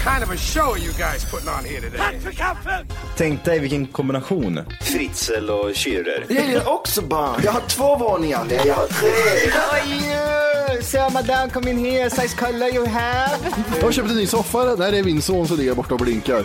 Kind of a show are you guys putting on here today? Tänk dig vilken kombination. Fritzl och Schürrer. Jag gillar också barn. Jag har två våningar. Nej, jag har tre. Oj, so madame come in here, size color you have. Jag har köpt en ny soffa. Där är min son som ligger borta och blinkar.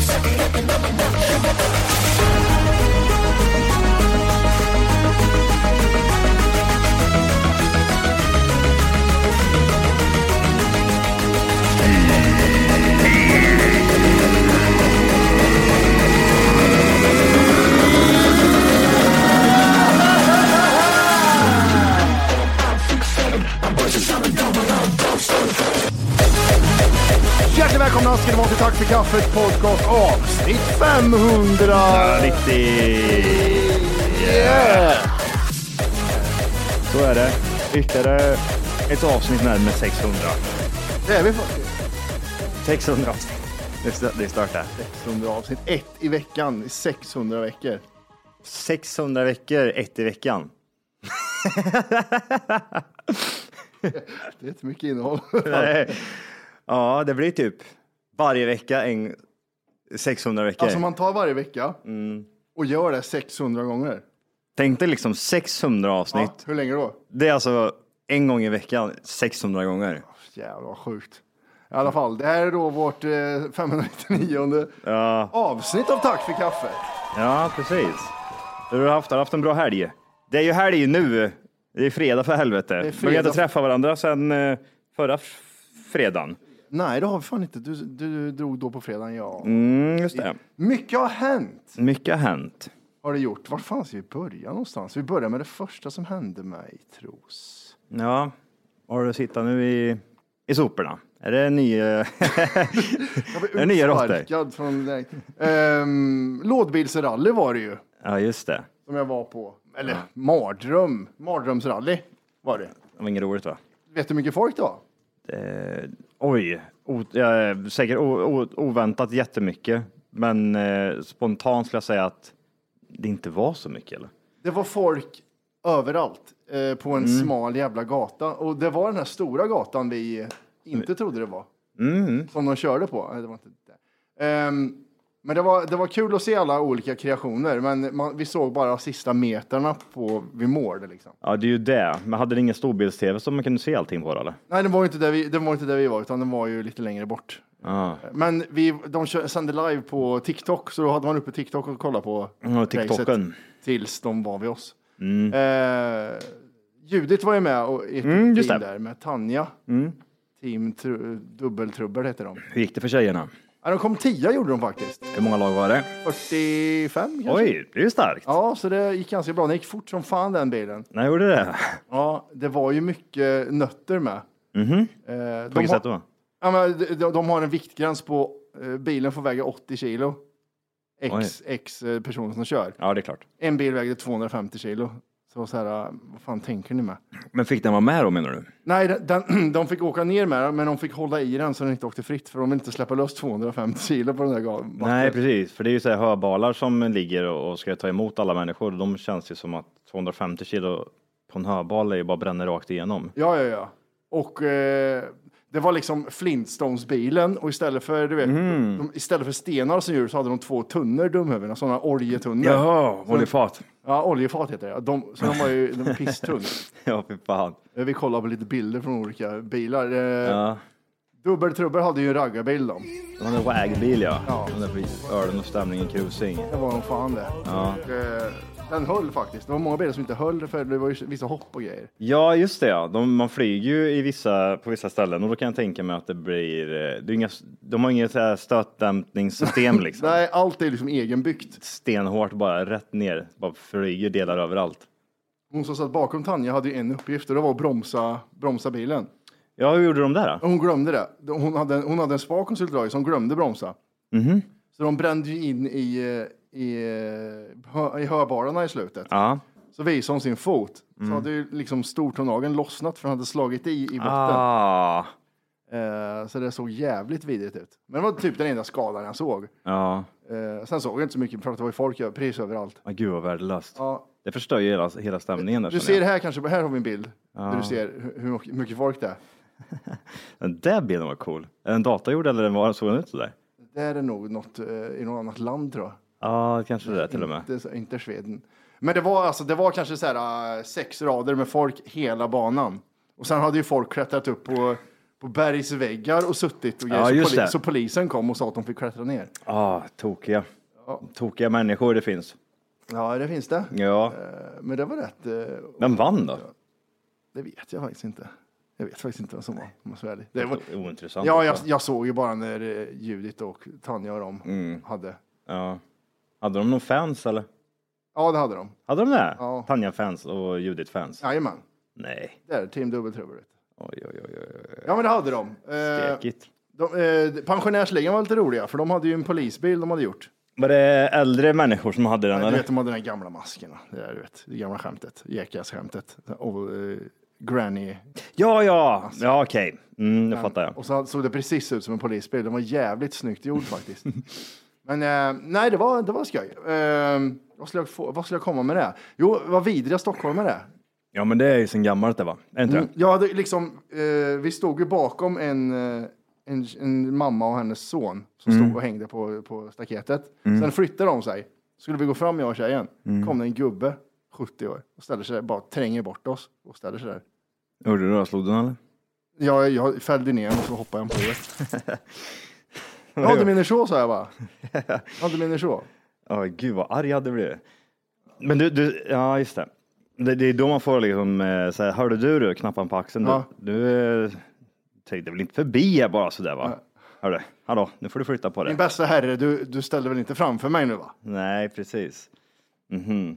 Second, second, up and till Tack för kaffet podcast avsnitt 500. 90. Yeah. Så är det. Ytterligare ett avsnitt närmare 600. Det är vi faktiskt. 600 avsnitt. Det- Det startar. 600 avsnitt. Ett i veckan i 600 veckor. 600 veckor, ett i veckan. Det är inte mycket innehåll. Nej. Ja, det blir typ varje vecka en 600 veckor. Alltså man tar varje vecka Mm. och gör det 600 gånger. Tänk dig liksom 600 avsnitt. Ja, hur länge då? Det är alltså en gång i veckan, 600 gånger. Jävlar vad sjukt. I alla fall, det här är då vårt eh, 599 Ja, avsnitt av Tack för kaffet. ja precis. Hur har du haft? Har du haft en bra helg? Det är ju helg nu. Det är fredag för helvete. Vi har inte träffat varandra sedan eh, förra fredagen. Nej, det har vi fan inte. Du, du drog då på fredagen, ja. Mm, just det. Mycket har hänt, Mycket har hänt. har det gjort. Var fan ska vi börja någonstans? Vi börjar med det första som hände mig, tros. Ja, har du sitta nu i, i soporna? Är det nya, är det nya råttor? från... nej. Ehm, lådbilsrally var det ju, Ja, just det. som jag var på. Eller mardröm. Mardrömsrally var det. Det var inget roligt va? Vet du hur mycket folk det var? Eh, oj, o, ja, säkert o, o, oväntat jättemycket. Men eh, spontant skulle jag säga att det inte var så mycket. Eller? Det var folk överallt eh, på Mm. en smal jävla gata. Och det var den här stora gatan vi inte trodde det var. Mm. Som de körde på. Det var inte det. Ehm, men det var, det var kul att se alla olika kreationer. Men man, vi såg bara sista metrarna på, vid mål. Liksom. Ja, det är ju det. Men hade det ingen storbilds-tv som man kunde se allting på? Eller? Nej, det var, inte där vi, det var inte där vi var, utan den var ju lite längre bort. Ja, Men vi, de sände live på TikTok, så då hade man uppe TikTok och kollade på Ja, TikToken. tills de var vid oss. Mm. Eh, Judith var ju med och ett Mm, just team. Mm. där med Tanja. Team tru, Dubbeltrubbel heter de. Hur gick det för tjejerna? Ja, de kom tia gjorde de faktiskt. Hur många lag var det? 45 kanske? Oj, det är ju starkt. Ja, så det gick ganska bra. Det gick fort som fan den bilen. Nej, gjorde det? Ja, det var ju mycket nötter med. Mhm. Eh, På de, vilket sätt har, då? ja, men de, de, har en viktgräns på, eh, bilen får väga 80 kilo. X, X eh, personer som kör. Ja, det är klart. En bil vägde 250 kilo. Så så här, vad fan tänker ni med? Men fick den vara med då menar du? Nej, den, den, de fick åka ner med den, men de fick hålla i den så den inte åkte fritt, för de vill inte släppa lös 250 kilo på den där gaven. Nej, precis. För det är ju så här höbalar som ligger och ska ta emot alla människor. De känns ju som att 250 kilo på en höbal är ju bara bränner rakt igenom. Ja, ja, ja. Och eh, det var liksom Flintstones-bilen och istället för, du vet, Mm. de, istället för stenar som hjul så hade de två tunnor dumhuvuden, sådana oljetunnor. Jaha, oljefat. Ja, oljefat heter det. De, så de var ju de var pisstunga. Ja, fy fan. Vi kollade på lite bilder från olika bilar. Eh, Ja. Dubbeltrubbel hade ju en raggarbil de. Det var en wagbil ja. Ja. Den där ölen och stämningen cruising. Det var nog fan det. Ja. Och, eh, den höll faktiskt. Det var många bilar som inte höll för det var ju vissa hopp och grejer. Ja, just det. Ja. De, man flyger ju i vissa, på vissa ställen och då kan jag tänka mig att det blir... eh, Det är inga, de har inget så här stötdämpningssystem liksom. Nej, allt är liksom egenbyggt. Stenhårt bara rätt ner. Bara flyger delar överallt. Hon som satt bakom Tanja hade ju en uppgift och det var att bromsa, bromsa bilen. Ja, hur gjorde de där då? Hon glömde det. Hon hade, hon hade en spak hon skulle dra i så hon glömde bromsa. Mhm. Så de brände ju in i, eh, i, eh, i hörbararna i slutet. Ja. Så visade hon sin fot. Så Mm. hade ju liksom stortånageln lossnat för han hade slagit i i botten. Ah. Eh, så det såg jävligt vidrigt ut. Men det var typ den enda skadan jag såg. Ja. Eh, sen såg jag inte så mycket för att det var ju folk precis överallt. Ah, gud vad värdelöst. Ja. Det förstör ju hela, hela stämningen där Du ser här kanske, här har vi en bild. Ja. Där du ser hur, hur mycket folk det är. jag. Den där bilden var cool. Är den datagjord eller var såg den ut sådär? Det är nog något eh, i något annat land tror jag. Ja, kanske det är till och med. Inte, inte Sweden. Men det var alltså, det var kanske så här eh, sex rader med folk hela banan. Och sen hade ju folk klättrat upp på, på bergsväggar och suttit och grejer. Ja, så, just det. så polisen kom och sa att de fick klättra ner. Ah, tokiga. Tokiga människor det finns. Ja, det finns det. Ja. Eh, Men det var rätt. eh, Vem vann då? Det vet jag faktiskt inte. Jag vet faktiskt inte vem som var, om jag ärlig. Det var, Ointressant. ja, jag, jag såg ju bara när eh, Judit och Tanja och de Mm. hade. ja. Hade de någon fans eller? Ja, det hade de. Hade de det? Ja. Tanja-fans och Judit-fans? Jajamän. Nej. Det är Team Dubbeltrubbel. du. Oj, oj, oj, oj. Ja, men det hade de. Eh, Stekigt. de eh, pensionärsligan var lite roliga, för de hade ju en polisbil de hade gjort. Var det äldre människor som hade den Du eller? vet, de hade den gamla maskerna. Det, där, du vet, det gamla skämtet. Jackass-skämtet. Och, eh, granny. Ja, ja, ja okej. Mm, det fattar jag. Och så såg det precis ut som en polisbil. Den var jävligt snyggt gjord faktiskt. Men eh, nej, det var, det var skoj. Eh, vad, skulle jag få, vad skulle jag komma med det? Jo, vad vidriga stockholmare är. Ja, men det är ju sen gammalt det va? Är det inte Mm, det? Jag hade liksom, eh, vi stod ju bakom en, eh, en, en mamma och hennes son som Mm. stod och hängde på, på staketet. Sen flyttade de sig. Skulle vi gå fram, jag och tjejen, Mm. kom det en gubbe, 70 år, och ställer sig där, bara tränger bort oss och ställer sig där. Gjorde du då? Slog du den eller? Jag, jag fällde ner honom och så hoppade jag på det. Jag hade min så, sa jag bara. Jag hade min så. Ja, gud vad arg jag hade blivit. Men du, du, ja just det. det. Det är då man får liksom eh, säga, hörde du du, knappan på axeln. Ja. Du, du eh, tänkte väl inte förbi här bara sådär va? Hörru, hallå, nu får du flytta på Min dig. bästa herre, du, du ställde väl inte framför mig nu va? Nej, precis. Mhm.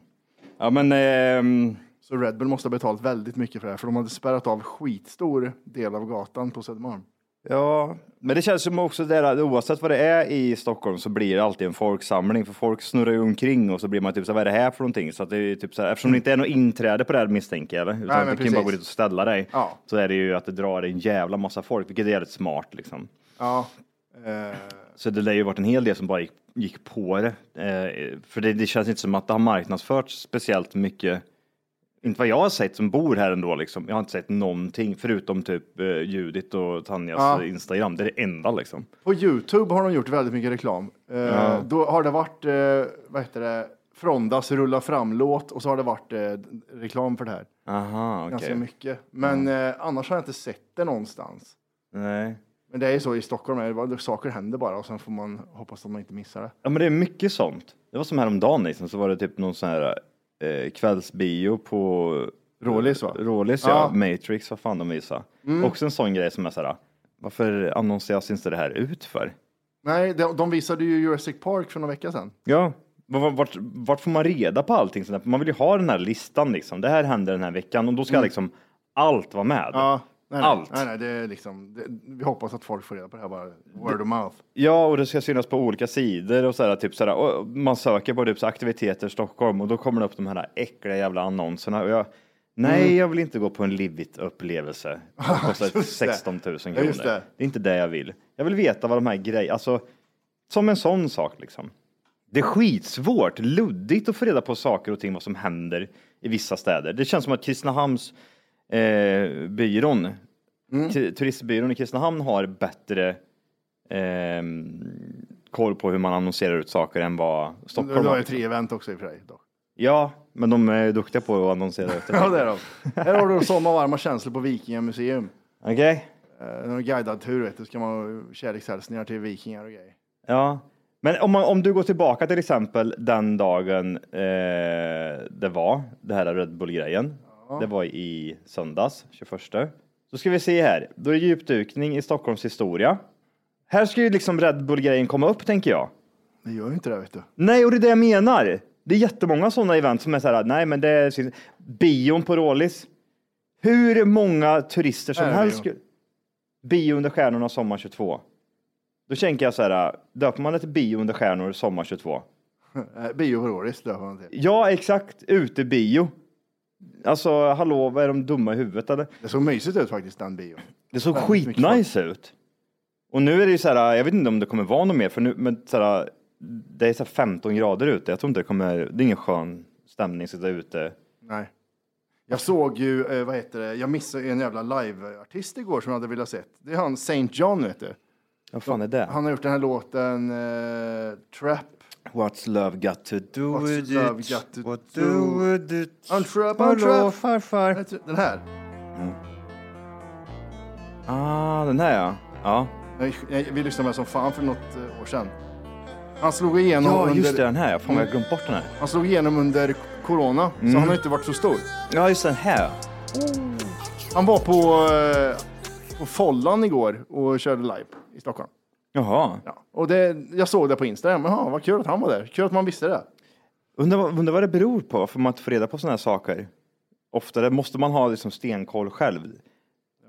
Ja, men ehm, Så Red Bull måste ha betalat väldigt mycket för det här, för de hade spärrat av skitstor del av gatan på Södermalm. Ja, men det känns som också där, oavsett vad det är i Stockholm så blir det alltid en folksamling för folk snurrar ju omkring och så blir man typ så här, vad är det här för någonting? Så att det är typ så här, eftersom det inte är något inträde på det här misstänker jag, eller? Utan Nej, att du kan ju bara gå precis. dit och ställa dig. Ja. Så är det ju att det drar en jävla massa folk, vilket är jävligt smart liksom. Ja. Eh, Så det lär ju varit en hel del som bara gick, gick på det. Eh, för det, det känns inte som att det har marknadsförts speciellt mycket. Inte vad jag har sett som bor här ändå liksom. Jag har inte sett någonting förutom typ eh, Judit och Tanjas Ja. Instagram. Det är det enda liksom. På Youtube har de gjort väldigt mycket reklam. Eh, Då har det varit, eh, vad heter det, Frondas rulla fram-låt och så har det varit eh, reklam för det här. Aha, okej. Ganska mycket. Men eh, annars har jag inte sett det någonstans. Nej. Men Men det är ju så i Stockholm, är det bara- saker händer bara och sen får man hoppas att man inte missar det. Ja, men det är mycket sånt. Det var som häromdagen liksom, så var det typ någon sån här eh, kvällsbio på Rålis, va? Rålis, ja. Ja. Mm. Matrix, vad fan de visade. Också en sån grej som är så här, varför annonseras inte det här ut för? Nej, de, de visade ju Jurassic Park för några veckor sedan. Ja, vart, vart, får man reda på allting? Man vill ju ha den här listan liksom. Det här händer den här veckan och då ska liksom allt vara med. Mm. Ja, Nej, Allt. Nej, nej, det är liksom, det, vi hoppas att folk får reda på det här bara. Word of mouth. Ja, och det ska synas på olika sidor och sådär, typ sådär. Och man söker på typ så aktiviteter Stockholm och då kommer det upp de här äckliga jävla annonserna. Och jag, nej, jag vill inte gå på en livigt upplevelse. Det kostar Mm. Just det. 16 000 kronor. Ja, det. det. är inte det jag vill. Jag vill veta vad de här grejerna, alltså som en sån sak liksom. Det är skitsvårt, luddigt att få reda på saker och ting, vad som händer i vissa städer. Det känns som att Kristinehamns eh, byrån, Mm. tu- turistbyrån i Kristinehamn har bättre eh, koll på hur man annonserar ut saker än vad Du Stockholm har har. ju tre event också i och för sig. Dock. Ja, men de är duktiga på att annonsera ut. Ja, det är de. Här har du sommar varma känslor på Vikingamuseum. Okej? Eh, En guidad tur, vet du. Ska man kärlekshälsningar till vikingar och grejer. Ja. Men om, man, om du går tillbaka till exempel den dagen eh, det var, det här Red Bull-grejen. Det var i söndags, 21. Så ska vi se här. Då är det djupdykning i Stockholms historia. Här ska ju liksom Red Bull-grejen komma upp, tänker jag. Det gör ju inte det, vet du. Nej, och det är det jag menar. Det är jättemånga sådana event som är så här, nej men det är bion på Rålis. Hur många turister som Här är helst. bio. skulle- Bio under stjärnorna sommar 22. Då tänker jag så här, döper man det till bio under stjärnor sommar 22? Eh, Bio på Råris döper man till. Ja, exakt. Utebio. Alltså, hallå, vad är de dumma i huvudet eller? Det såg mysigt ut faktiskt, den bion. Det såg Väldigt mycket skitnice ut. Och nu är det ju så här, jag vet inte om det kommer vara något mer, för nu, men så här, det är så här 15 grader ute. Jag tror inte det kommer, det är ingen skön stämning att sitta ute. Nej. Jag såg ju, eh, vad heter det, jag missade en jävla liveartist igår som jag hade velat sett. Det är han Saint John, vet du. Vad fan är det? Han har gjort den här låten eh, Trap. What's love got to do What's with love it? got to What do- do with it? I'm trap, I'm Hallå, trap. farfar. Den här. Ah, den här ja. Ja, Jag, jag, vi lyssnade med som fan för något eh, år sedan. Han slog igenom ja just det, den här ja. Fan, jag har glömt bort den här. Han slog igenom under corona, Mm. så han har inte varit så stor. Ja, just den här. Han var på, eh, på Follan igår och körde live i Stockholm. Jaha. Ja. Och det, jag såg det på Instagram. Jaha, vad kul att han var där. Kul att man visste det. Undrar, vad- undrar vad det beror på, varför man inte får reda på sådana här saker. Oftare måste man ha liksom stenkoll själv.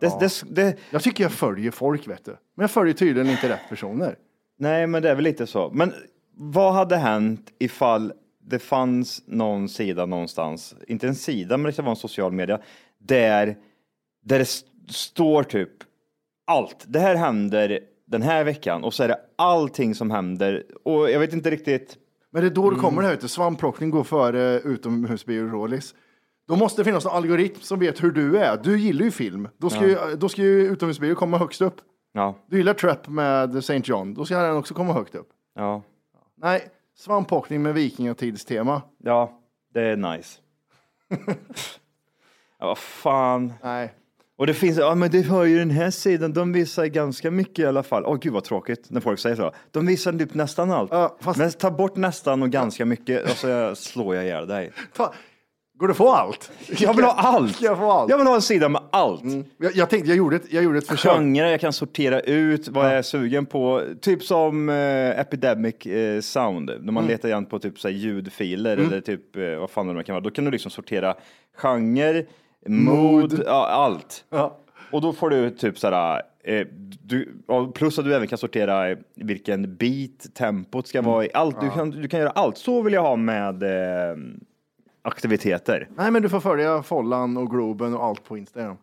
Det, det, det, Jag tycker jag följer folk, vet du. Men jag följer tydligen inte rätt personer. nej, men det är väl lite så. Men vad hade hänt ifall det fanns någon sida någonstans, inte en sida, men det kan vara en social media, där, där det st- står typ allt. Det här händer den här veckan och så är det allting som händer. Och jag vet inte riktigt. Men det är då det kommer det här, vet du. Svampplockning går före utomhusbio och rålis. Då måste det finnas en algoritm som vet hur du är. Du gillar ju film. Då ska, ju, då ska ju utomhusbio komma högst upp. Ja, Du gillar Trap med St. John. Då ska den också komma högt upp. ja, Nej, svampplockning med vikingatidstema. ja, det är nice. ja, vad fan. Nej. Och det finns, ja men det har ju den här sidan, de visar ganska mycket i alla fall. Åh gud vad tråkigt när folk säger så. De visar typ nästan allt. Ja, fast- Men ta bort nästan och ganska mycket och så slår jag ihjäl dig. Ta, går det få allt? Jag vill ha allt! Jag få allt? Jag vill ha en sida med allt. Jag, jag tänkte, jag gjorde ett, jag gjorde ett försök. Genrer jag kan sortera ut vad jag är sugen på. Typ som eh, Epidemic eh, Sound. När man Mm. letar igen på typ så här, ljudfiler eller typ eh, vad fan det nu kan vara. Då kan du liksom sortera genre, mood, ja, allt. Ja. Och då får du typ så här, eh, du, plus att du även kan sortera eh, vilken beat, tempot ska vara i. Allt, du, kan, du kan göra allt. Så vill jag ha med eh, aktiviteter. Nej, men du får följa Follan och Globen och allt på Instagram.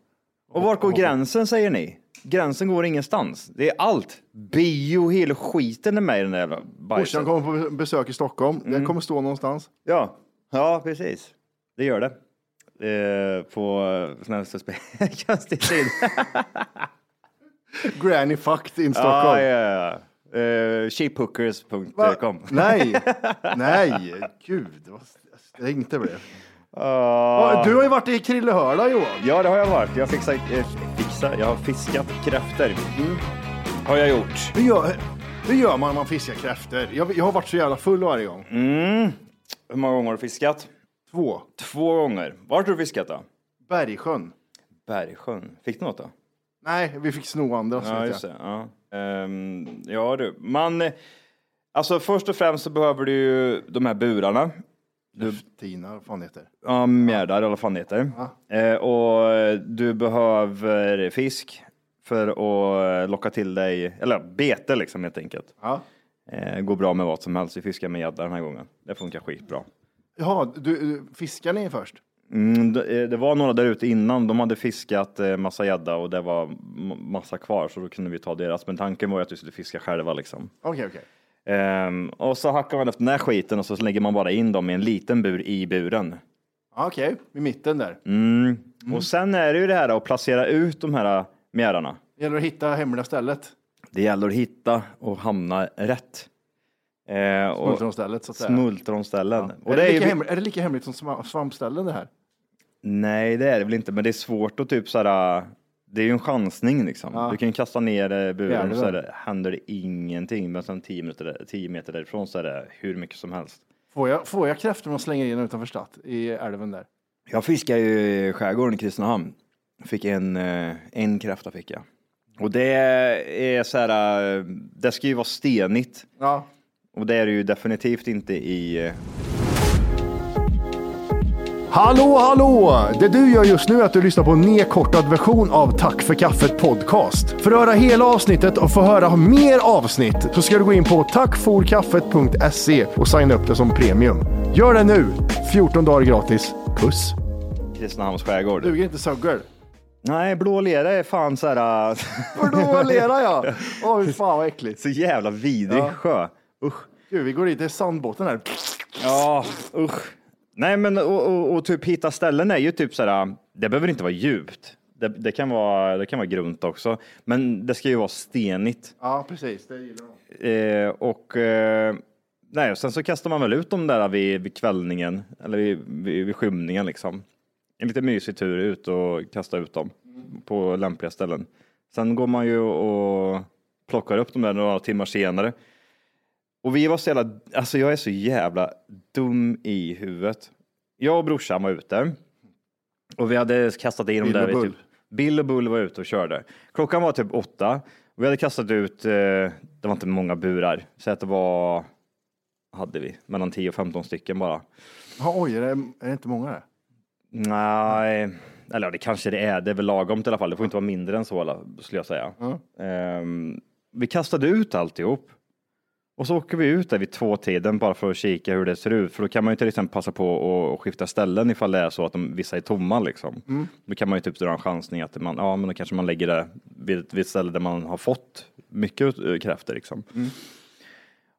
Och vart går gränsen säger ni? Gränsen går ingenstans. Det är allt. Bio, hela skiten är med i den där jävla bajsen. kommer på besök i Stockholm. Mm. Det kommer stå någonstans. Ja. ja, precis. Det gör det. Eh, på snällaste konstig tid. Granny fucked in Ja, Stockholm. ja, ja. Cheaphookers.com. Va? Nej, nej, gud vad strängt det blev. Ah. Du har ju varit i Krillehörda Johan. Ja, det har jag varit. Jag, fixar, eh, fixar, jag har fiskat kräftor. Har jag gjort. Hur gör, hur gör man när man fiskar kräftor? Jag, jag har varit så jävla full varje gång. Mm. Hur många gånger har du fiskat? Två. Två gånger. Vart har du fiskat då? Bergsjön. Bergsjön. Fick du något då? Nej, vi fick sno andra. Ja, just det. Ja, Ehm, ja du. Man, eh, alltså först och främst så behöver du ju de här burarna. Tina, vad fan heter. Ja, mjärdar eller vad fan heter. Eh, och du behöver fisk för att locka till dig, eller bete liksom helt enkelt. Ja. Eh, går bra med vad som helst. Vi fiskar med gädda den här gången. Det funkar skitbra. Jaha, du, fiskar ni först? Mm, det, eh, det var några där ute innan. De hade fiskat eh, massa gädda och det var massa kvar så då kunde vi ta deras. Men tanken var ju att vi skulle fiska själva liksom. Okej, okej. Ehm, och så hackar man efter den här skiten och så lägger man bara in dem i en liten bur i buren. Ja, Okej, i mitten där. Mm. Och sen är det ju det här att placera ut de här mjärarna. Det gäller att hitta hemliga stället. Det gäller att hitta och hamna rätt. Eh, och Smultronstället så att säga. smultronställen. Och är, det det är, lika ju, hemligt, är det lika hemligt som sva- svampställen det här? Nej, det är det väl inte, men det är svårt att typ såhär, det är ju en chansning liksom. Ja. Du kan ju kasta ner eh, buren och så är det. händer det ingenting, men sen 10 meter, 10 meter därifrån så är det hur mycket som helst. Får jag, får jag kräftor om jag slänger in utanför stadt i älven där? Jag fiskar ju i skärgården i Kristinehamn. Fick en, eh, en kräfta fick jag. Och det är så här, eh, det ska ju vara stenigt. Ja. Och det är det ju definitivt inte i... eh, Hallå, hallå! Det du gör just nu är att du lyssnar på en nedkortad version av Tack för kaffet podcast. För att höra hela avsnittet och få höra mer avsnitt så ska du gå in på tackforkaffet.se och signa upp det som premium. Gör det nu! 14 dagar gratis. Puss! Kristinehamns skärgård. Duger inte sögel? Nej, blå lera är fan så här... För då lera jag! Åh, fy fan vad äckligt. så jävla vidrig Ja. sjö. Usch. Gud, vi går dit, det är sandbotten här. Ja, usch. Nej, men och, och, och typ hitta ställen är ju typ så här, det behöver inte vara djupt. Det, det, kan vara, det kan vara grunt också, men det ska ju vara stenigt. Ja, precis. Det gillar de. Eh, och eh, nej, och sen så kastar man väl ut dem där vid, vid kvällningen eller vid, vid, vid skymningen liksom. En lite mysig tur ut och kasta ut dem på lämpliga ställen. Sen går man ju och plockar upp dem där några timmar senare. Och vi var så jävla, alltså jag är så jävla dum i huvudet. Jag och brorsan var ute och vi hade kastat in dem Bill där. och. Typ, Bill och Bull var ute och körde. Klockan var typ åtta. Och vi hade kastat ut, eh, det var inte många burar, så att det var, hade vi, mellan 10 och 15 stycken bara. Ja, oj, är det, är det inte många det? Nej, eller ja, det kanske det är, det är väl lagom i alla fall. Det får inte vara mindre än så, skulle jag säga. Ehm, vi kastade ut alltihop. Och så åker vi ut där vid två tiden bara för att kika hur det ser ut. För då kan man ju till exempel passa på att- skifta ställen ifall det är så att de, vissa är tomma liksom. Då kan man ju typ dra en chansning att man, ja men då kanske man lägger det vid, ett- vid ett ställe där man har fått mycket eh, kräftor liksom.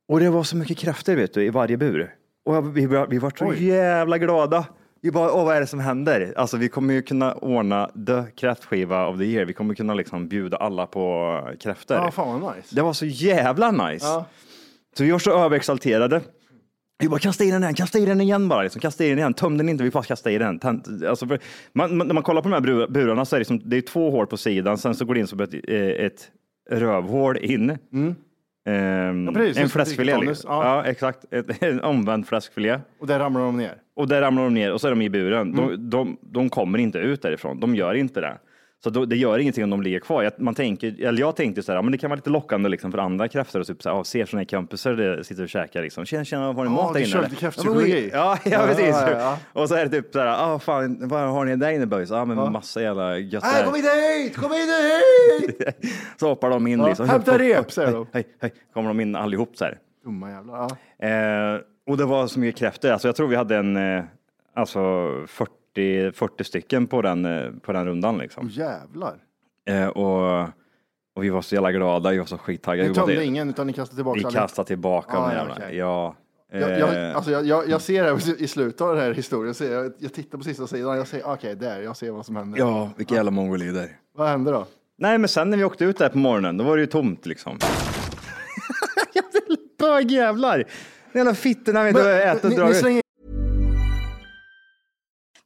Och det var så mycket kräftor vet du i varje bur. Och vi, var- vi var så Oj. jävla glada. Vi bara, åh vad är det som händer? Alltså vi kommer ju kunna ordna the kräftskiva of the year. Vi kommer kunna liksom bjuda alla på kräftor. Ja, fan vad nice. Det var så jävla nice. Ja. Så vi var så överexalterade. Vi bara kasta i den igen, kasta i den igen bara. Liksom. Kasta i den igen, töm den inte, vi bara kasta i den. Alltså, för, man, man, när man kollar på de här bur- burarna så är det, som, det är två hål på sidan, sen så går det in som ett, eh, ett rövhål in. Ehm, Mm. Ja, precis, en fläskfilé. Liksom. ja. Ja. exakt. Ett, en omvänd fläskfilé. Och där ramlar de ner. Och där ramlar de ner och så är de i buren. Mm. De, de, de kommer inte ut därifrån. De gör inte det. Så då, det gör ingenting om de ligger kvar. Jag, man tänker, eller jag tänkte så här, ja, men det kan vara lite lockande liksom för andra kräftor och typ så här, ja, ser sådana här kompisar det sitter och käkar liksom. Tjena, tjena, har ni Ja, mat där du inne? Ja, men- Ja, ja, Ja, precis. ja, ja. Och så är det typ så här, ja, fan, vad har ni där inne boys? Ja, men massa jävla gött Nej, kom inte hit! Kom inte hit! Så hoppar de in Ja, liksom. hämta rep, säger de. Hej, hej, kommer de in allihop så här. Dumma jävlar. Ja. Eh, och det var så mycket kräftor. Alltså jag tror vi hade en, eh, alltså 40, 40 stycken på den, eh, på den rundan liksom. Åh, jävlar. Eh, och, och vi var så jävla glada, vi var så skittaggade. Ni tömde ingen utan ni kastade tillbaka vi alla? kastade tillbaka Ah, de jävla. okej. Ja. Jag, jag, Eh, alltså jag, jag, jag ser här i slutet av den här historien, så jag, jag tittar på sista sidan, jag ser, okej, där, jag ser vad som händer. ja, vilka jävla mongolider. Vad händer då? Nej, men sen när vi åkte ut där på morgonen, då var det ju tomt liksom. Jävla Bögjävlar! Jävla fittorna vet du, äter och ni, drar ni ut. slänger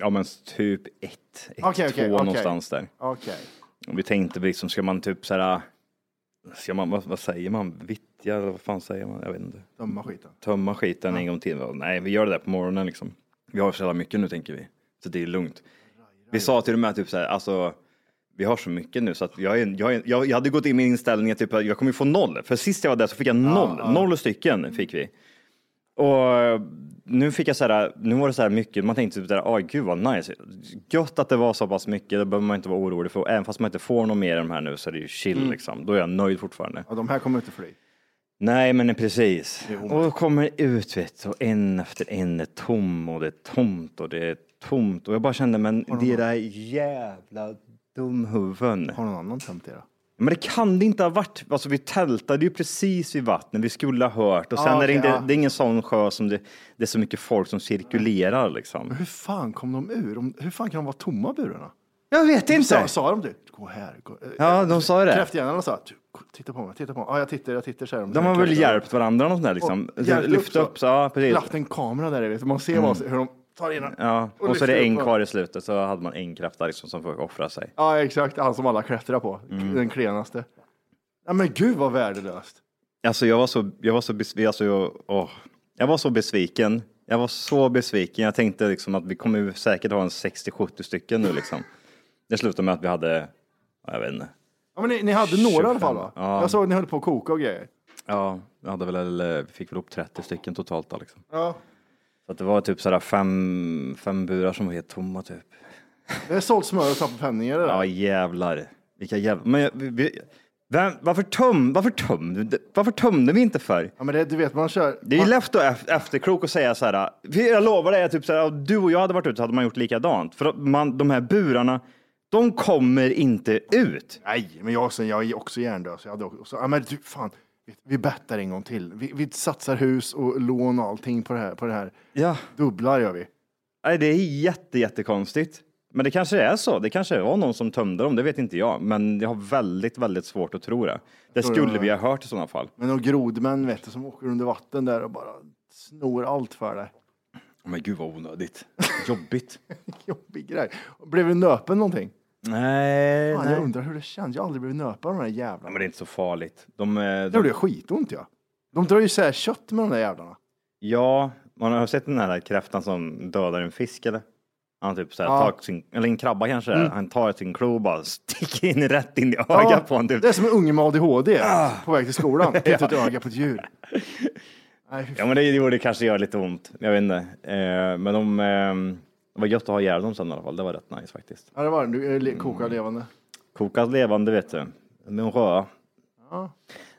Ja men typ ett, ett Okej, okej, två okej. någonstans där. Okej. Och vi tänkte liksom, ska man typ såhär, ska man, vad, vad säger man, vittja eller vad fan säger man? Jag vet inte. Tömma skiten. Tömma skiten en gång till. Nej, vi gör det där på morgonen liksom. Vi har så jävla mycket nu tänker vi. Så det är lugnt. Vi sa till och med typ såhär, alltså vi har så mycket nu så att jag, är, jag, är, jag, jag hade gått in med inställningen typ att jag kommer få noll. För sist jag var där så fick jag noll. Noll stycken fick vi. Och nu fick jag så här, nu var det så här mycket, man tänkte typ där, oj gud vad nice. Gött att det var så pass mycket, det behöver man inte vara orolig för. Även fast man inte får något mer av de här nu så är det ju chill liksom. Då är jag nöjd fortfarande. Ja, de här kommer inte fly. Nej, men precis. Och kommer ut vet du, och en efter en är tom och det är tomt och det är tomt. Och jag bara kände, men det där jävla dumhuvuden. Har någon annan tömt det då? Men det kan det inte ha varit. Alltså vi tältade ju precis vid vattnet, vi skulle ha hört. Och sen Ah, är det, inte, ja. det är ingen sån sjö som det, det är så mycket folk som cirkulerar liksom. Men hur fan kom de ur? Hur fan kan de vara tomma burarna? Jag vet inte. Sa, sa de det? Gå här. Gå. Ja, de sa det. Kräftjägarna sa, "Du, titta på mig, titta på mig. Ja, jag tittar, jag tittar, säger de. De har väl hjälpt varandra och sånt där liksom. Lyft upp, så, ja precis. Lagt en kamera där, vet man ser vad, hur de tar den. Ja, Och och så är det en kvar i slutet så hade man en kräfta liksom som får offra sig. Ja, exakt. Han som alla klättrar på. Mm. Den klenaste. Ja, men gud vad värdelöst. Alltså jag var så, jag var så besviken, alltså jag, åh, jag var så besviken. Jag var så besviken. Jag tänkte liksom att vi kommer säkert ha en 60-70 stycken nu liksom. Det slutade med att vi hade, ja, jag vet inte. Ja, men ni, ni hade några i alla fall va? Ja. Jag såg att ni höll på att koka och grejer. Ja, vi hade väl, eh, vi fick väl upp 30 stycken totalt då liksom. Ja. Så att det var typ sådär fem, fem burar som var helt tomma typ. Det är sålt smör och tappat penningar det där. Ja jävlar. Vilka jävlar. Men jag- vi, vi, vem, varför, töm, varför, tömde, varför tömde vi inte för? Ja, men det, du vet, man kör... Det är ju lätt att ef- efterklok och säga så här. Jag lovar dig, typ så här, du och jag hade varit ute så hade man gjort likadant. För man, de här burarna, de kommer inte ut. Nej, men jag, sen, jag är också hjärndöd. Så jag hade också, ja, men du, fan, vi, bettar en gång till. Vi, vi satsar hus och lån och allting på det här. På det här. Ja. Dubblar gör vi. Nej, det är jätte, jättekonstigt. Men det kanske är så. Det kanske var någon som tömde dem, det vet inte jag. Men jag har väldigt, väldigt svårt att tro det. Det Tror skulle vi ha hört i sådana fall. Men de grodmän vet du, som åker under vatten där och bara snor allt för dig. Men gud vad onödigt. Jobbigt. Jobbig grej. Blev du nöpen någonting? Nej, Fan, nej. jag undrar hur det känns. Jag har aldrig blivit nöpen av de där jävlarna. men det är inte så farligt. De, eh, Det de, gjorde skitont ja. De drar ju isär kött med de där jävlarna. ja, man har sett den här kräftan som dödar en fisk eller? Han typ såhär, Ja. Mm. tar sin, eller en krabba kanske, det är. han tar sin klo och bara sticker in rätt in i ögat på honom. Typ. Det är som en unge med ADHD på väg till skolan. Tittar ett öga på ett djur. Nej, fy Ja men det gjorde kanske gör lite ont, jag vet inte. Eh, men de, eh, det var gött att ha ihjäl dem sen i alla fall, det var rätt nice faktiskt. Ja, det var det. Du är le- Mm. kokar levande. Kokat levande vet du, med en röa. Ja.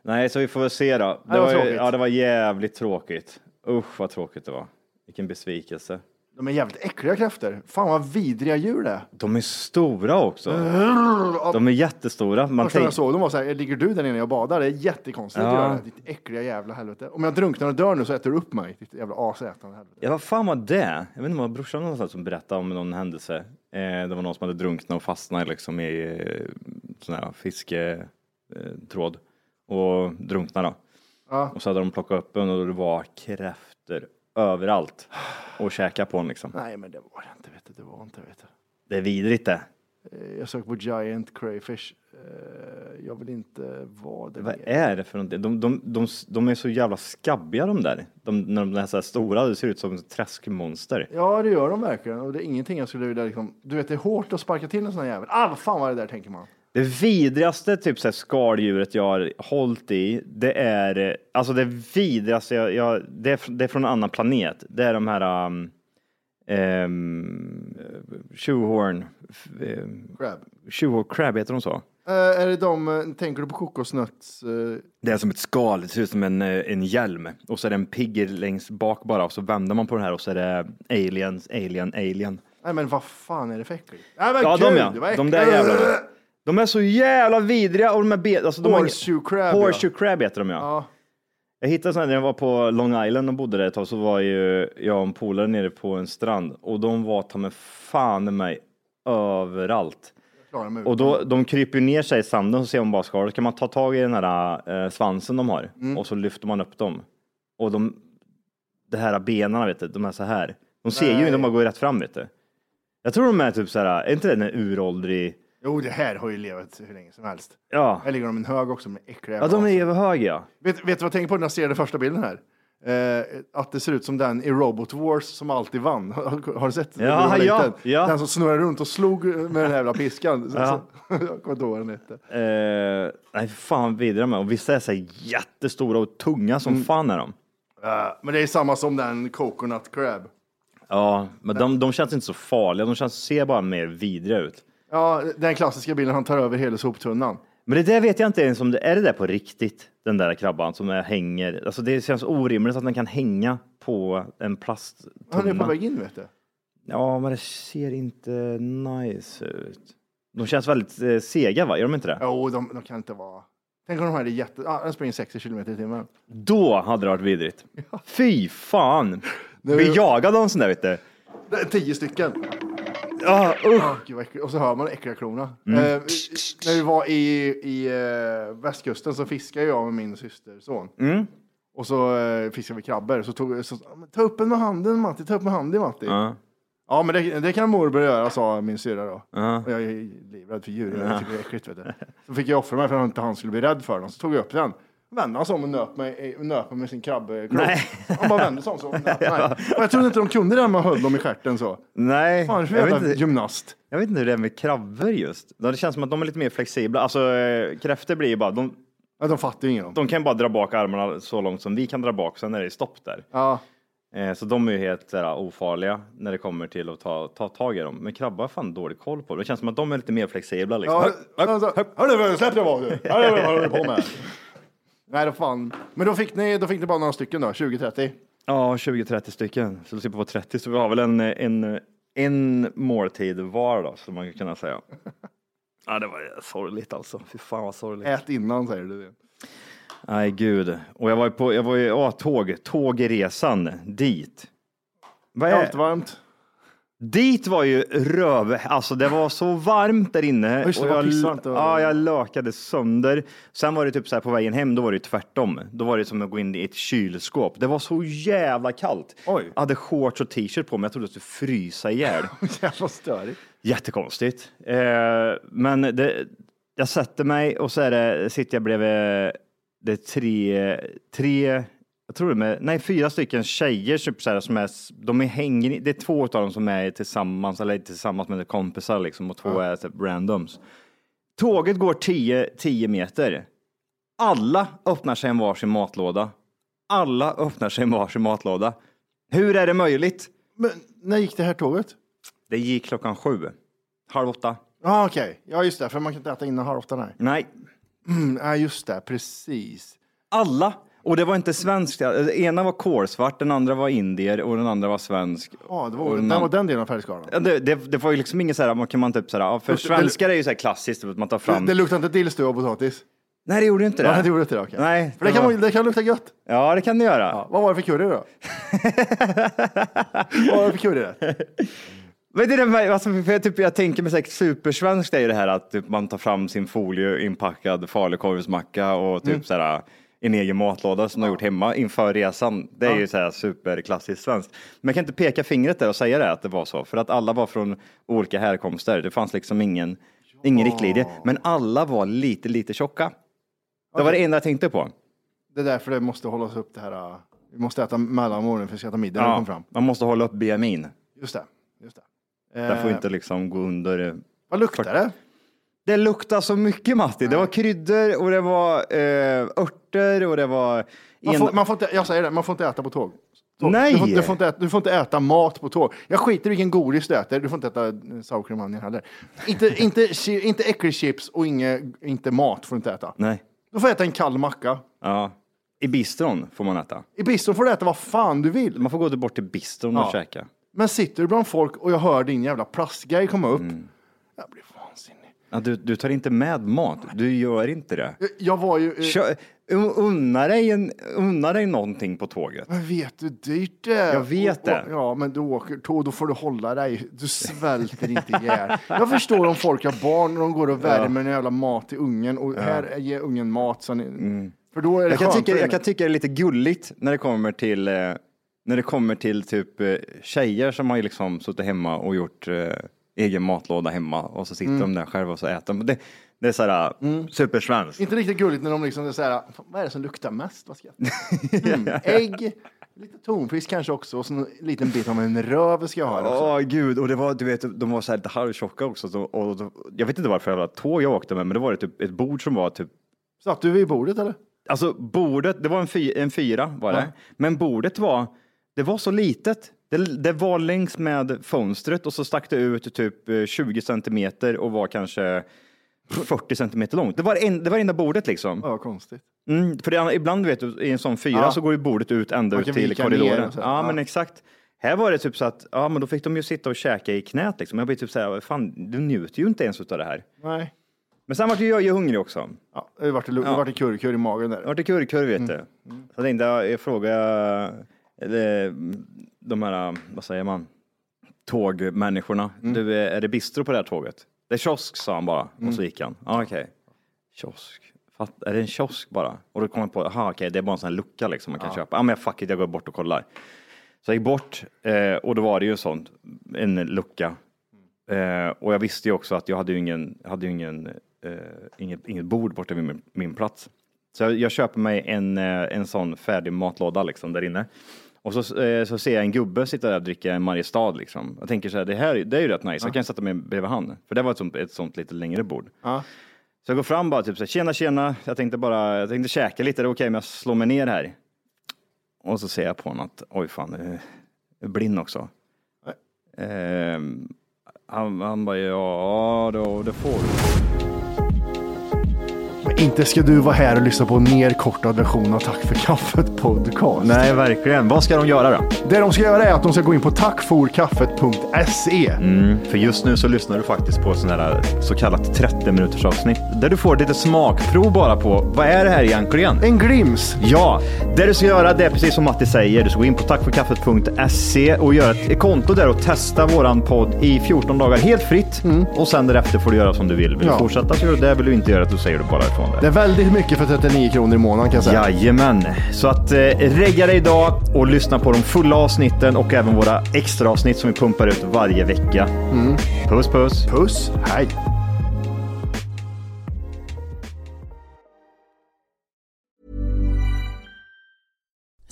Nej, så vi får väl se då. det var ju- tråkigt. ja, det var jävligt tråkigt. Usch vad tråkigt det var. Vilken besvikelse. De är jävligt äckliga kräftor. Fan vad vidriga djur det är. De är stora också. De är jättestora. Man Första gången tänk... jag såg dem var så här, ligger du där inne och badar? Det är jättekonstigt Ja. att göra det. Ditt äckliga jävla helvete. Om jag drunknar och dör nu så äter du upp mig. Ditt jävla asätande helvete. Ja, vad fan var det? Jag vet inte, det var brorsan någonstans som berättade om någon händelse. Eh, det var någon som hade drunknat och fastnat liksom i eh, sån här fisketråd eh, tråd. och drunknat då. Ja. Och så hade de plockat upp en och det var kräftor överallt och käka på den liksom. Nej men det var det inte vet du. Det var inte vet du. Det är vidrigt det. Eh, Jag söker på Giant Crayfish. Eh, Jag vill inte vara där Vad är det för någonting? De, de, de, de är så jävla skabbiga de där. De, när de är så här stora, det ser ut som träskmonster. Ja, det gör de verkligen. Och det är ingenting jag skulle vilja liksom, du vet, det är hårt att sparka till en sån här jävel. Ah, vad fan var det där, tänker man. Det vidrigaste typ så här, skaldjuret jag har hållit i, det är, alltså det vidrigaste, jag, jag, det, är, det är från en annan planet. Det är de här um, um, shoehorn, um, Crab. shoehorn crab, heter de så? Eh, är det de, eh, tänker du på kokosnöts? eh, Det är som ett skal, det ser ut som en, en hjälm. Och så är det en pigg längst bak bara och så vänder man på den här och så är det aliens, alien, alien. Nej, men vad fan är det för äckligt? Nej, men Ja, gud, de ja. vad De där äckligt. jävlarna. De är så jävla vidriga och de är be- alltså, de har- Horseshoe crab, Horseshoe ja. crab heter de ja. Ja. Jag hittade sådana när jag var på Long Island och bodde där ett tag så var ju jag och en polare nere på en strand och de var ta med fan i mig överallt. Mig Och då, de kryper ner sig i sanden så ser man bara skalet. kan man ta tag i den här eh, svansen de har Mm. och så lyfter man upp dem. Och de, det här benen vet du, de är så här. De ser ju Nej. inte, de bara går rätt fram vet du. Jag tror de är typ så här, är inte det en uråldrig, Jo, det här har ju levat hur länge som helst. ja. Här ligger de i en hög också med äckliga Ja, de är vaser. över hög ja. Vet, vet du vad jag tänker på när jag ser den första bilden här? Eh, att det ser ut som den i Robot Wars som alltid vann. Har, har du sett? Ja, ja, ja. Den som snurrade runt och slog med den här jävla piskan. Ja. jag kommer inte ihåg vad den hette. Eh, nej, fan vidare med. Och vissa är så här jättestora och tunga som fan är de. Eh, men det är samma som den Coconut Crab. Ja, men de, de känns inte så farliga. De känns, ser bara mer vidriga ut. Ja, den klassiska bilden han tar över hela soptunnan. Men det där vet jag inte ens om det är det där på riktigt. Den där krabban som är, hänger. Alltså det känns orimligt att den kan hänga på en plasttunna. Han är på väg in vet du. Ja, men det ser inte nice ut. De känns väldigt eh, sega, va? Gör de inte det? Jo, de, de kan inte vara... Tänk om de här är jätte... Ah, den springer 60 kilometer i timmen. Då hade det varit vidrigt. Fy fan! Det Bli är- jagad av en sån där, vet du. Det är tio stycken. Ja, usch! Ah, gud, vad äckligt. och så hör man äckliga klorna. Mm. Eh, när vi var i, i eh, västkusten så fiskade jag med min systerson. Mm. Och så eh, fiskade vi krabbor. Så tog så, "Men ta upp en med handen Matti, ta upp med handen Matti. Ja, Ja. men det, det kan morbror göra, sa min syrra då. Ja. Och jag är livrädd för djur, jag tycker det är äckligt. Vet du. Så fick jag offra mig för att inte han skulle bli rädd för dem. Så tog jag upp den. Vände han sig om och nöp mig, eh, nöp mig med sin. Nej. Han bara vände sig om så. Och jag trodde inte de kunde det här med att höll dem i stjärten så. Nej, Fan, jag, vet inte, gymnast. jag vet inte hur det är med krabbor just. Det känns som att de är lite mer flexibla. Alltså eh, kräftor blir ju bara, de, Ja, de fattar ju ingen om. de kan bara dra bak armarna så långt som vi kan dra bak, sen är det stopp där. Ja. Eh, Så de är ju helt såhär, ofarliga när det kommer till att ta, ta tag i dem. Men krabbar har fan dålig koll på det. Det känns som att de är lite mer flexibla. Liksom. Ja, Höpp, höpp, alltså, höpp. Hörru, släpp det bara du. Hörru, Vad håller du på med? Nej, då fan. Men då fick ni, då fick ni bara några stycken då, 20-30. Ja, 20-30 stycken. Så då slipper vi på 30, så vi har väl en, en, en måltid var då, som man kan kunna säga. Ja, det var sorgligt alltså. Fy fan vad sorgligt. Ät innan säger du det. Nej, gud. Och jag var ju på, jag var ju, ja, tåg, tågresan dit. Vad är, varmt. Dit var ju röv, alltså det var så varmt där inne. Det, och jag, var- ja, jag lökade sönder. Sen var det typ så här på vägen hem, då var det tvärtom. Då var det som att gå in i ett kylskåp. Det var så jävla kallt. Oj. Jag hade shorts och t-shirt på mig, jag trodde att jag skulle frysa ihjäl. Jävla störigt. Jättekonstigt. Eh, men det, jag sätter mig och så är det, sitter jag bredvid det är tre, tre, jag tror det är med, nej fyra stycken tjejer typ så här, som är, de är hänger, det är två av dem som är tillsammans, eller tillsammans med kompisar liksom och två är typ randoms. Tåget går 10, 10 meter. Alla öppnar sig en varsin matlåda. Alla öppnar sig en varsin matlåda. Hur är det möjligt? Men när gick det här tåget? Det gick klockan sju. Halv åtta. Ja, okej. Ja, just det. För man kan inte äta innan halv åtta. Nej. Nej, Mm, ja, just det. Precis. alla. Och det var inte svenskt. Den ena var kolsvart, den andra var indier och den andra var svensk. Ja, det var, den den var den delen av färgskalan. Ja, Det, det, det var ju liksom inget så här, man kan man typ så här, för Det- det- svenskar är ju så här klassiskt, att man tar Det, fram. det luktar inte dillstuva och potatis? Nej, det gjorde inte det. Ja, det gjorde inte det. okej. Nej, För det, det kan, var- det kan lukta gött. Ja, det kan det göra. Ja, vad var det för curry då? vad var det för curry där? Men det är det, alltså, för jag, typ, jag tänker mig säkert supersvenskt är ju det här att typ, man tar fram sin folieinpackad falukorvsmacka och typ Mm. så här, en egen matlåda som de har gjort hemma inför resan. Det är ju så här superklassiskt svenskt. Men jag kan inte peka fingret där och säga det att det var så, för att alla var från olika härkomster. Det fanns liksom ingen, ingen riktlinje, men alla var lite, lite tjocka. Det var det enda jag tänkte på. Det är därför det måste hållas upp det här. äh, Vi måste äta mellanmålen för att äta middag när Ja, kommer fram. man måste hålla upp BMIn. Just det. Just det. Det får Eh, inte liksom gå under. Vad luktar det? Det luktar så mycket Matti. Det var kryddor och det var eh, örter och det var... Man en- får, man får inte, jag säger det, man får inte äta på tåg. tåg. Nej! Du får, du, får inte äta, du får inte äta mat på tåg. Jag skiter i vilken godis du äter, du får inte äta eh, sour cream onion heller. Inte, inte, inte äckelchips och inge, inte mat får du inte äta. Nej. Du får äta en kall macka. Ja. I bistron får man äta. I bistron får du äta vad fan du vill. Man får gå bort till bistron Ja. och käka. Men sitter du bland folk och jag hör din jävla plastgrej komma upp. Mm. Jag blir. Ja, du, du tar inte med mat. Du gör inte det. Jag- Jag var ju... eh, Kör, un- unna, dig en, unna dig någonting på tåget. Men vet du dyrt det? Jag vet det. Ja, men du åker tåg, då får du hålla dig. Du svälter inte ihjäl. Jag förstår om folk har barn och de går och värmer en jävla mat till ungen och här ger ungen mat. Så ni, För då är det Mm. Jag kan, tycka, jag kan tycka det är lite gulligt när det kommer till, eh, när det kommer till typ eh, tjejer som har liksom suttit hemma och gjort eh, egen matlåda hemma och så sitter Mm. de där själva och så äter de. Det, det är såhär mm. supersvenskt. Inte riktigt gulligt när de liksom är så här, "Fan, vad är det som luktar mest? Vad ska jag? Mm, ägg, lite tonfisk kanske också och så en liten bit av en röv ska jag ha. Åh också. gud, och det var, du vet, de var så här lite halvtjocka också. Så, och, och, jag vet inte varför jävla tåg jag åkte med, men det var typ ett bord som var typ Satt du vid bordet eller? Alltså bordet, det var en, fy, en fyra var det. Ja. Men bordet var, det var så litet. Det, det var längs med fönstret och så stack det ut typ eh, 20 centimeter och var kanske 40 centimeter långt. Det var, en, det var enda bordet liksom. Ja, konstigt. Mm, för det, ibland vet du, i en sån fyra Ja. så går ju bordet ut ända ut till korridoren. Ja, Ja. men exakt. Här var det typ så att, ja men då fick de ju sitta och käka i knät liksom. Jag blir typ så här, fan du njuter ju inte ens utav det här. Nej. Men sen vart jag ju hungrig också. Ja, det vart det, det kurr-kurr i magen där. Det vart det kurr-kurr vet Mm. du. Så jag tänkte, jag frågar eller, de här, vad säger man, tågmänniskorna. Mm. Du, är det bistro på det här tåget? Det är kiosk sa han bara och Mm. så gick han. Ja, okej. Kiosk. Fatt, är det en kiosk bara? Och då kom jag på, aha okej, det är bara en sån här lucka liksom man kan köpa. Ja men fuck it, jag går bort och kollar. Så jag gick bort eh, och då var det ju en sån, en lucka. Eh, och jag visste ju också att jag hade ju ingen, hade ju ingen, eh, inget, inget bord borta vid min, min plats. Så jag, jag köper mig en, eh, en sån färdig matlåda liksom där inne. Och så, eh, så ser jag en gubbe sitta där och dricka en Mariestad liksom. Jag tänker så här, det här det är ju rätt nice, jag kan sätta mig bredvid han. För det var ett sånt, ett sånt lite längre bord. Ja. Så jag går fram bara typ så här, tjena tjena, jag tänkte bara, jag tänkte käka lite, är det okej om jag slår mig ner här? Och så ser jag på honom att, oj fan, är blind också. Ehm, han, han bara, ja då, det får du. Inte ska du vara här och lyssna på en nerkortad version av Tack för kaffet podcast. Nej, verkligen. Vad ska de göra då? Det de ska göra är att de ska gå in på tackforkaffet.se. Mm, för just nu så lyssnar du faktiskt på sån här så kallat 30 minuters avsnitt där du får lite smakprov bara på vad är det här egentligen? En glims. Ja, det du ska göra det är precis som Matti säger. Du ska gå in på tackforkaffet.se och göra ett konto där och testa våran podd i 14 dagar helt fritt. Och sen därefter får du göra som du vill. Vill Ja. du fortsätta så gör du det. Vill du inte göra det så säger du bara ifrån det. Det är väldigt mycket för 39 kronor i månaden kan jag säga. Jajamän. Så att eh, regga dig idag och lyssna på de fulla avsnitten och även våra extra avsnitt som vi pumpar ut varje vecka. Puss puss. Puss, hej.